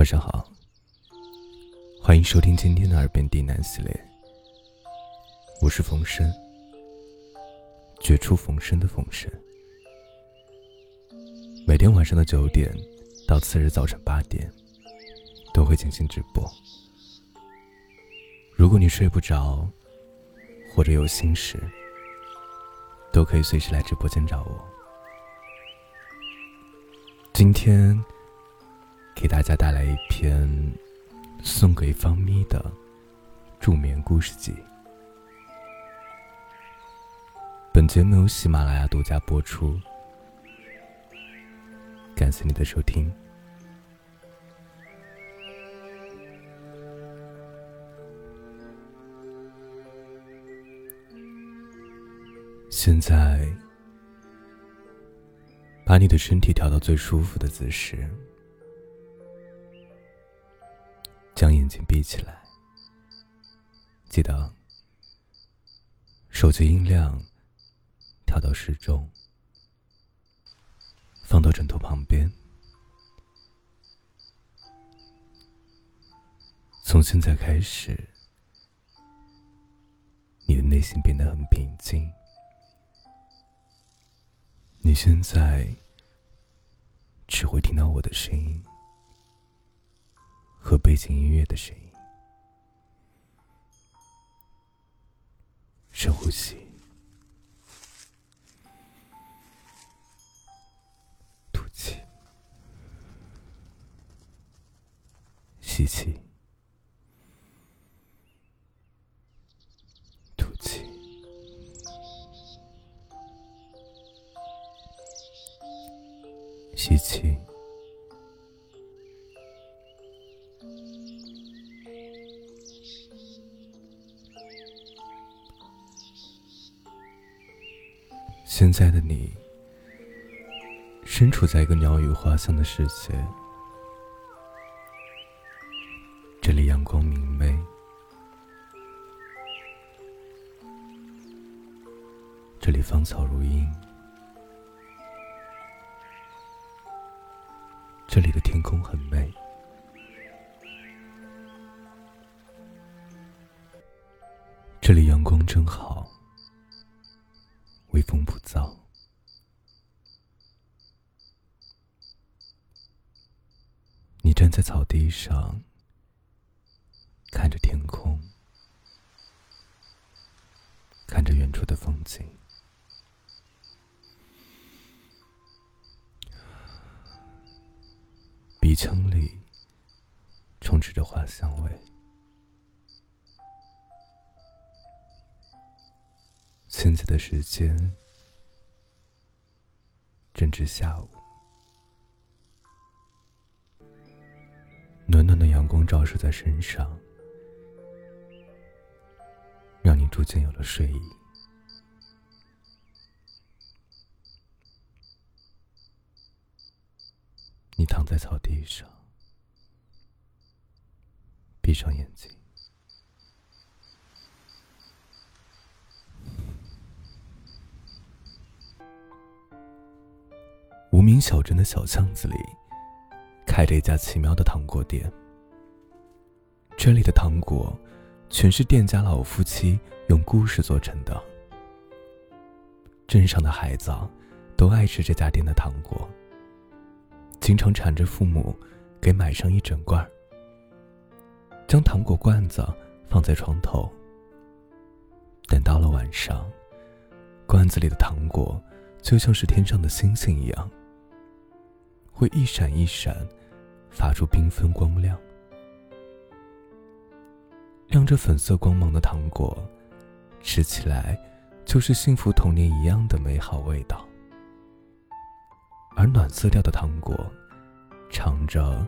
晚上好，欢迎收听今天的耳边低喃系列。我是冯生，绝处逢生的冯生。每天晚上的九点到次日早晨八点，都会进行直播。如果你睡不着，或者有心事，都可以随时来直播间找我。今天。给大家带来一篇送给方咪的助眠故事集。本节目由喜马拉雅独家播出，感谢你的收听。现在，把你的身体调到最舒服的姿势。将眼睛闭起来，记得手机音量调到适中，放到枕头旁边。从现在开始，你的内心变得很平静。你现在只会听到我的声音。和背景音乐的声音，深呼吸，吐气，吸气，吐气，吸气。现在的你，身处在一个鸟语花香的世界，这里阳光明媚，这里芳草如茵，这里的天空很美，这里阳光真好。微风不燥，你站在草地上，看着天空，看着远处的风景，鼻腔里充斥着花香味。现在的时间正值下午，暖暖的阳光照射在身上，让你逐渐有了睡意。你躺在草地上，闭上眼睛。小镇的小巷子里，开着一家奇妙的糖果店。这里的糖果，全是店家老夫妻用故事做成的。镇上的孩子都爱吃这家店的糖果，经常缠着父母给买上一整罐将糖果罐子放在床头。等到了晚上，罐子里的糖果就像是天上的星星一样。会一闪一闪，发出缤纷光亮。亮着粉色光芒的糖果，吃起来就是幸福童年一样的美好味道。而暖色调的糖果，尝着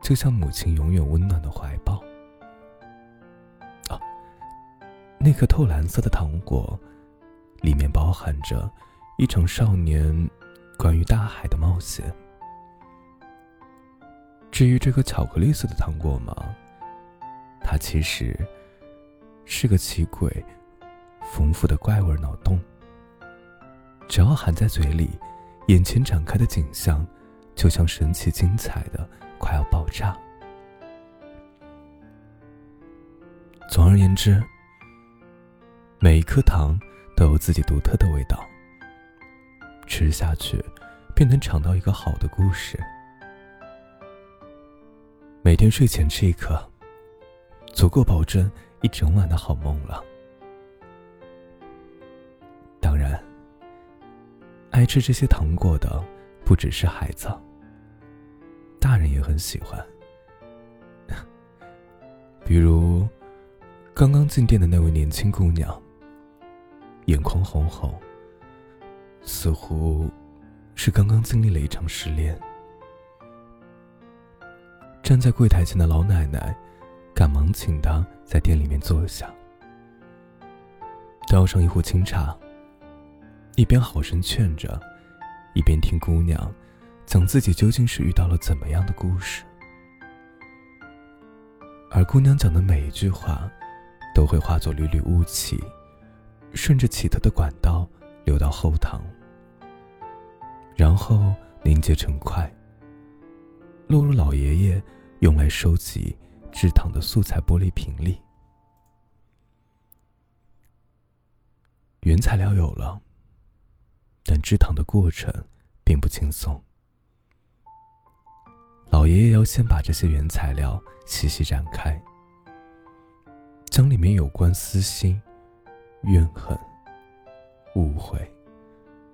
就像母亲永远温暖的怀抱。啊，那颗透蓝色的糖果，里面包含着一场少年关于大海的冒险。至于这个巧克力色的糖果吗？它其实是个奇诡丰富的怪味脑洞只要含在嘴里眼前展开的景象就像神奇精彩的快要爆炸。总而言之每一颗糖都有自己独特的味道吃下去便能尝到一个好的故事。每天睡前吃一颗，足够保证一整晚的好梦了。当然，爱吃这些糖果的不只是孩子，大人也很喜欢。比如，刚刚进店的那位年轻姑娘，眼眶红红，似乎是刚刚经历了一场失恋。站在柜台前的老奶奶，赶忙请她在店里面坐下，倒上一壶清茶，一边好生劝着，一边听姑娘讲自己究竟是遇到了怎么样的故事。而姑娘讲的每一句话，都会化作缕缕雾气，顺着起头的管道流到后堂，然后凝结成块，落入老爷爷用来收集制糖的素材玻璃瓶里。原材料有了，但制糖的过程并不轻松。老爷爷要先把这些原材料细细展开，将里面有关私心、怨恨、误会、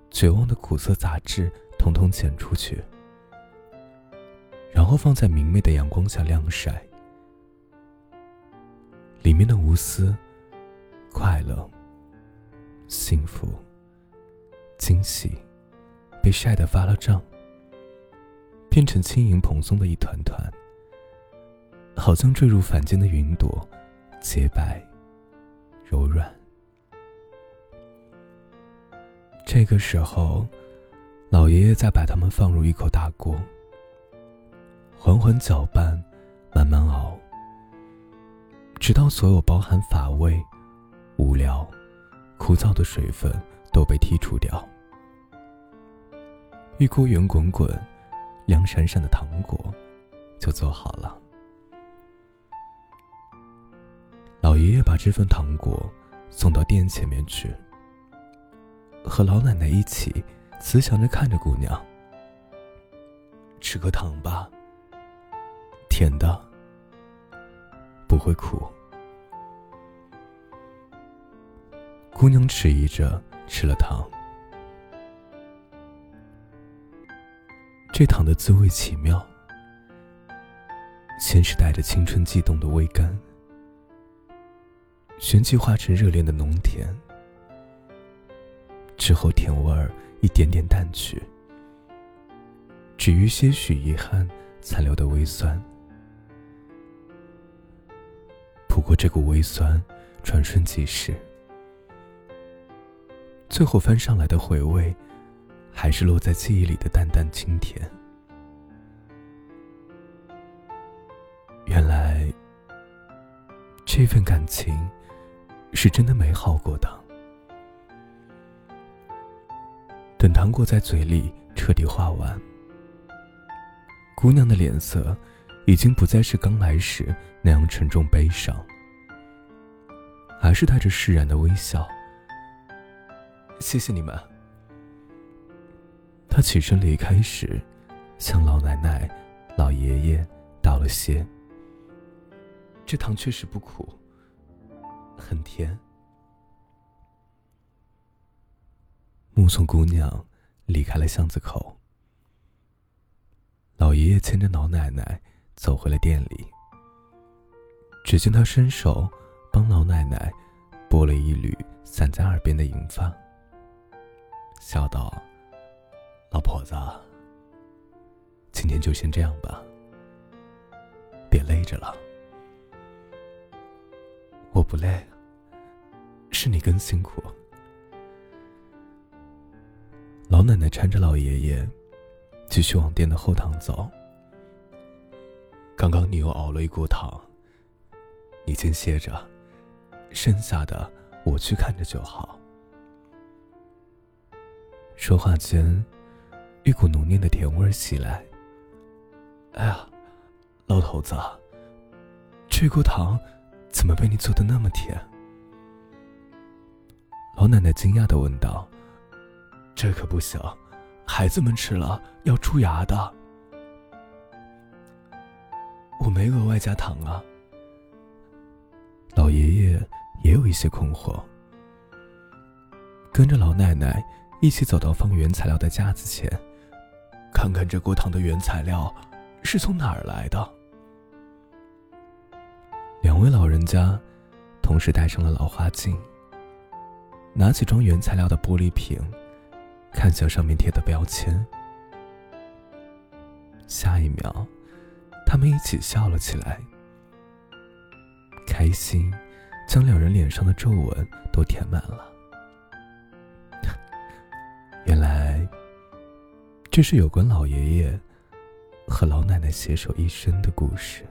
绝望的苦涩杂质统统剪出去，然后放在明媚的阳光下晾晒。里面的无私、快乐、幸福、惊喜，被晒得发了胀。变成轻盈蓬松的一团团，好像坠入凡间的云朵，洁白、柔软。这个时候，老爷爷再把它们放入一口大锅，缓缓搅拌，慢慢熬，直到所有包含乏味、无聊、枯燥的水分都被剔除掉，一锅圆滚滚。亮闪闪的糖果就做好了。老爷爷把这份糖果送到店前面去，和老奶奶一起慈祥着看着姑娘：“吃颗糖吧，甜的，不会苦。”姑娘迟疑着吃了糖。这糖的滋味奇妙，先是带着青春悸动的微甘，旋即化成热恋的浓甜，之后甜味儿一点点淡去，只余些许遗憾残留的微酸。过这股微酸转瞬即逝，最后翻上来的回味。还是落在记忆里的淡淡清甜。原来，这份感情是真的美好过的。等糖果在嘴里彻底化完，姑娘的脸色已经不再是刚来时那样沉重悲伤，还是带着释然的微笑。谢谢你们。他起身离开时，向老奶奶、老爷爷道了谢。这糖确实不苦，很甜。目送姑娘离开了巷子口，老爷爷牵着老奶奶走回了店里。只见他伸手帮老奶奶拨了一缕散在耳边的银发，笑道。老婆子，今天就先这样吧，别累着了。我不累，是你更辛苦。老奶奶搀着老爷爷，继续往店的后堂走。刚刚你又熬了一锅汤，你先歇着，剩下的我去看着就好。说话间。一股浓烈的甜味袭来。哎呀，老头子，这锅糖怎么被你做的那么甜？老奶奶惊讶的问道：“这可不行，孩子们吃了要蛀牙的。”我没额外加糖啊。老爷爷也有一些困惑，跟着老奶奶一起走到放原材料的架子前，看看这锅汤的原材料是从哪儿来的。两位老人家同时戴上了老花镜。拿起装原材料的玻璃瓶，看向上面贴的标签。下一秒，他们一起笑了起来，开心将两人脸上的皱纹都填满了。原来，这是有关老爷爷和老奶奶携手一生的故事。